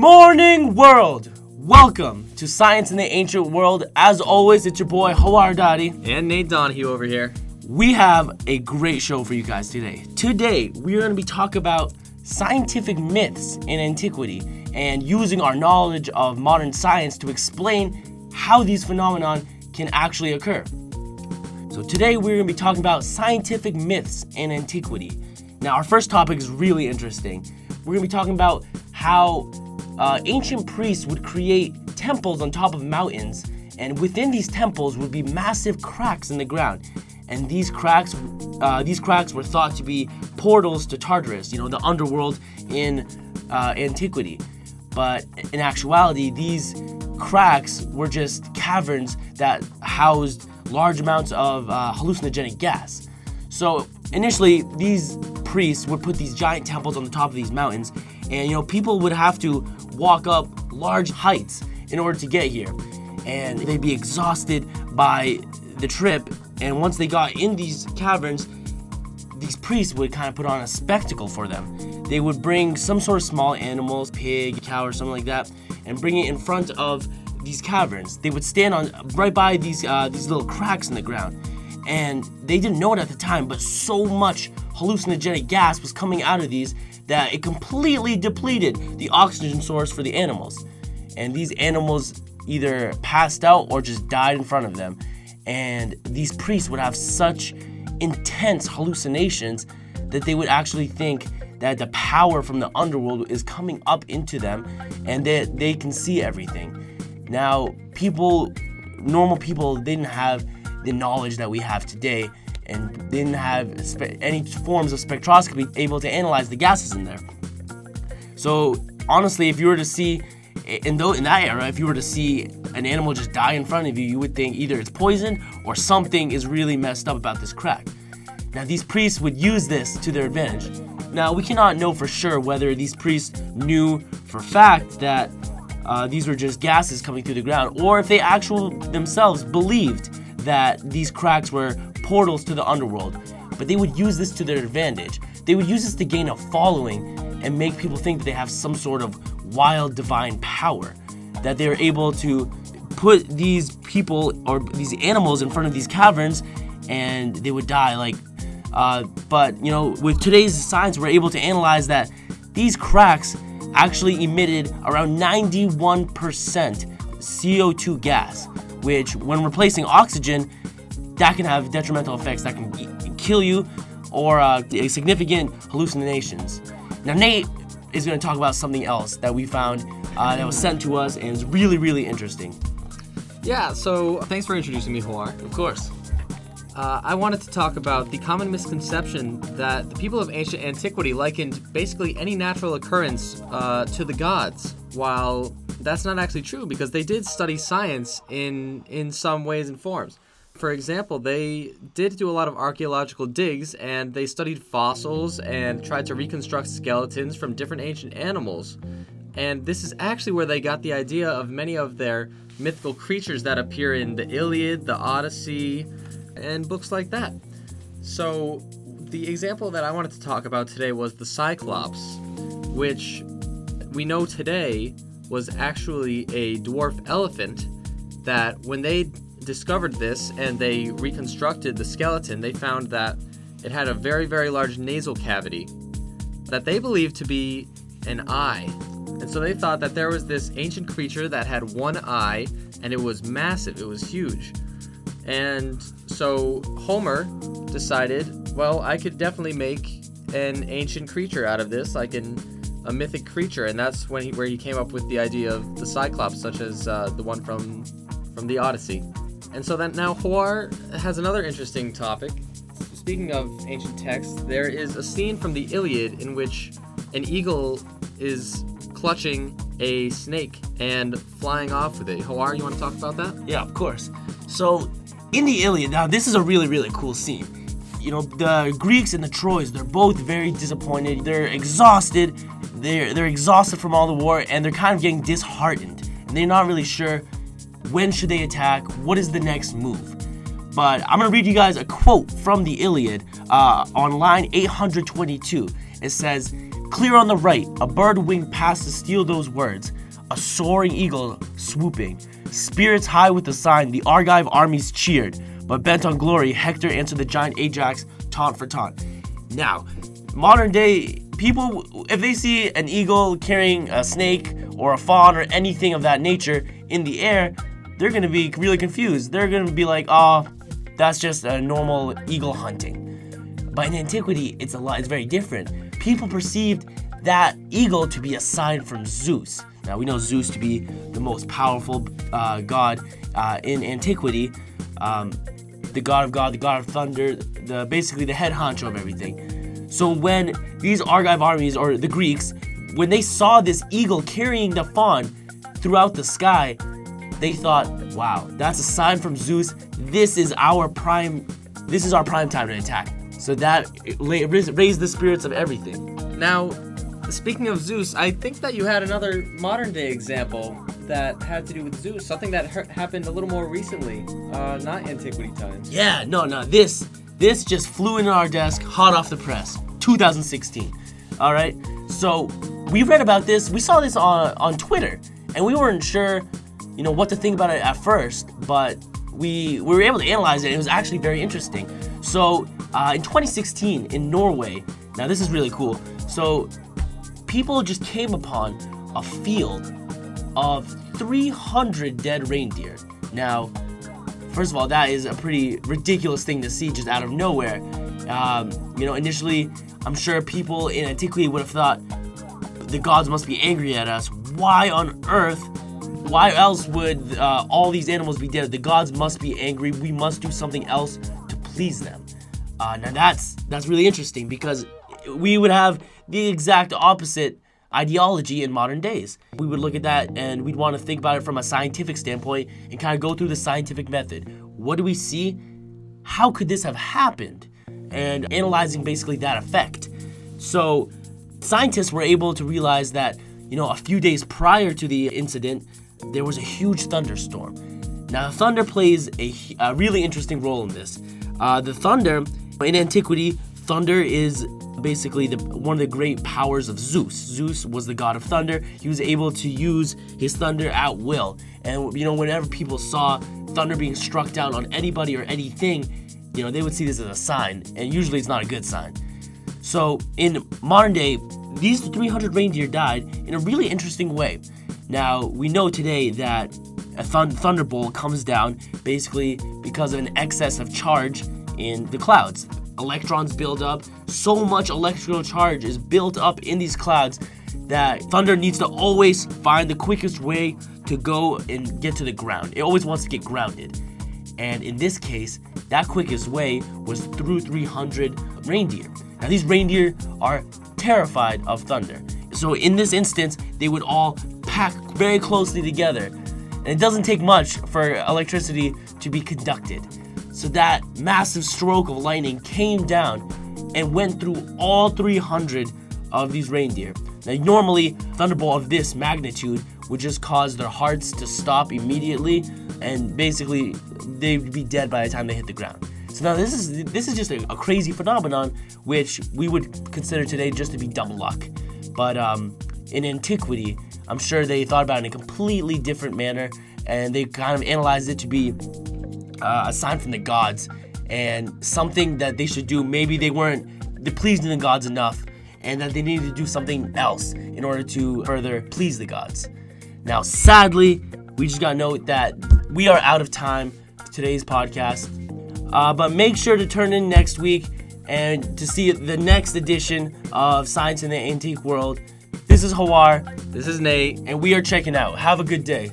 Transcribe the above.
morning, world! Welcome to Science in the Ancient World. As always, it's your boy Hawar Dadi. And Nate Donahue over here. We have a great show for you guys today. Today, we are going to be talking about scientific myths in antiquity and using our knowledge of modern science to explain how these phenomena can actually occur. So, today we're going to be talking about scientific myths in antiquity. Now, our first topic is really interesting. We're going to be talking about how uh, ancient priests would create temples on top of mountains, and within these temples would be massive cracks in the ground. And these cracks, uh, these cracks were thought to be portals to Tartarus, you know, the underworld in uh, antiquity. But in actuality, these cracks were just caverns that housed large amounts of uh, hallucinogenic gas. So initially, these priests would put these giant temples on the top of these mountains, and you know people would have to walk up large heights in order to get here, and they'd be exhausted by the trip. And once they got in these caverns, these priests would kind of put on a spectacle for them. They would bring some sort of small animals, pig, cow, or something like that, and bring it in front of these caverns. They would stand on right by these uh, these little cracks in the ground, and they didn't know it at the time, but so much hallucinogenic gas was coming out of these that it completely depleted the oxygen source for the animals. And these animals either passed out or just died in front of them. And these priests would have such intense hallucinations that they would actually think that the power from the underworld is coming up into them and that they can see everything. Now, people, normal people, didn't have the knowledge that we have today and didn't have spe- any forms of spectroscopy able to analyze the gases in there. So, honestly, if you were to see in, in that era, if you were to see an animal just die in front of you, you would think either it's poison or something is really messed up about this crack. Now, these priests would use this to their advantage. Now, we cannot know for sure whether these priests knew for fact that uh, these were just gases coming through the ground, or if they actually themselves believed that these cracks were portals to the underworld. But they would use this to their advantage. They would use this to gain a following and make people think that they have some sort of wild divine power. That they're able to put these people or these animals in front of these caverns and they would die. Like, uh, but you know, with today's science, we're able to analyze that these cracks actually emitted around 91% CO2 gas, which, when replacing oxygen, that can have detrimental effects that can kill you or uh, significant hallucinations. Now, Nate is going to talk about something else that we found uh, that was sent to us and is really, really interesting. Yeah, so thanks for introducing me, Hawar. Of course. Uh, I wanted to talk about the common misconception that the people of ancient antiquity likened basically any natural occurrence uh, to the gods, while that's not actually true because they did study science in in some ways and forms. For example, they did do a lot of archaeological digs and they studied fossils and tried to reconstruct skeletons from different ancient animals. And this is actually where they got the idea of many of their mythical creatures that appear in the Iliad, the Odyssey, and books like that. So, the example that I wanted to talk about today was the Cyclops, which we know today was actually a dwarf elephant that when they discovered this and they reconstructed the skeleton, they found that it had a very, very large nasal cavity that they believed to be an eye. And so they thought that there was this ancient creature that had one eye and it was massive, it was huge. And so Homer decided, well, I could definitely make an ancient creature out of this, like an, a mythic creature, and that's when he, where he came up with the idea of the Cyclops, such as uh, the one from from the Odyssey. And so that now Hawar has another interesting topic. Speaking of ancient texts, there is a scene from the Iliad in which an eagle is clutching a snake and flying off with it. Hawar, you want to talk about that? Yeah, of course. So, in the Iliad, now this is a really, really cool scene. You know, the Greeks and the Troys, they're both very disappointed. They're exhausted. They're they're exhausted from all the war, and they're kind of getting disheartened. And they're not really sure when should they attack, what is the next move. But I'm gonna read you guys a quote from the Iliad uh, on line 822. It says, Clear on the right, a bird winged past to steal those words. A soaring eagle swooping. Spirits high with the sign, the Argive armies cheered. But bent on glory, Hector answered the giant Ajax taunt for taunt. Now, modern day people, if they see an eagle carrying a snake or a fawn or anything of that nature in the air, they're gonna be really confused. They're gonna be like, oh, that's just a normal eagle hunting. But in antiquity, it's a lot. It's very different. People perceived that eagle to be a sign from Zeus. Now we know Zeus to be the most powerful uh, god uh, in antiquity, um, the god of God, the god of thunder, the basically the head honcho of everything. So when these Argive armies or the Greeks, when they saw this eagle carrying the fawn throughout the sky, they thought, "Wow, that's a sign from Zeus. This is our prime. This is our prime time to attack." So that raised the spirits of everything. Now, speaking of Zeus, I think that you had another modern day example that had to do with Zeus, something that ha- happened a little more recently, uh, not antiquity times. Yeah, no, no, this this just flew in our desk, hot off the press, 2016. All right, so we read about this, we saw this on on Twitter, and we weren't sure, you know, what to think about it at first, but we, we were able to analyze it. And it was actually very interesting. So uh, in 2016 in Norway, now this is really cool. So people just came upon a field of 300 dead reindeer. Now, first of all, that is a pretty ridiculous thing to see just out of nowhere. Um, you know, initially, I'm sure people in antiquity would have thought the gods must be angry at us. Why on earth? Why else would uh, all these animals be dead? The gods must be angry. We must do something else to please them. Uh, now that's that's really interesting because we would have the exact opposite ideology in modern days. We would look at that and we'd want to think about it from a scientific standpoint and kind of go through the scientific method. What do we see? How could this have happened? And analyzing basically that effect. So, scientists were able to realize that, you know, a few days prior to the incident, there was a huge thunderstorm. Now, thunder plays a, a really interesting role in this. Uh, the thunder in antiquity, thunder is basically the, one of the great powers of Zeus. Zeus was the god of thunder. He was able to use his thunder at will. And you know, whenever people saw thunder being struck down on anybody or anything, you know, they would see this as a sign, and usually it's not a good sign. So in modern day, these 300 reindeer died in a really interesting way. Now, we know today that a thund- thunderbolt comes down basically because of an excess of charge in the clouds. Electrons build up, so much electrical charge is built up in these clouds that thunder needs to always find the quickest way to go and get to the ground. It always wants to get grounded. And in this case, that quickest way was through 300 reindeer. Now, these reindeer are terrified of thunder. So, in this instance, they would all pack very closely together. And it doesn't take much for electricity to be conducted. So that massive stroke of lightning came down and went through all 300 of these reindeer. Now, normally, thunderbolt of this magnitude would just cause their hearts to stop immediately, and basically, they'd be dead by the time they hit the ground. So now this is this is just a, a crazy phenomenon, which we would consider today just to be dumb luck. But um, in antiquity, I'm sure they thought about it in a completely different manner, and they kind of analyzed it to be uh, a sign from the gods and something that they should do. Maybe they weren't pleasing the gods enough and that they needed to do something else in order to further please the gods. Now, sadly, we just got to note that we are out of time for today's podcast. Uh, but make sure to turn in next week and to see the next edition of Science in the Antique World. This is Hawar. This is Nate. And we are checking out. Have a good day.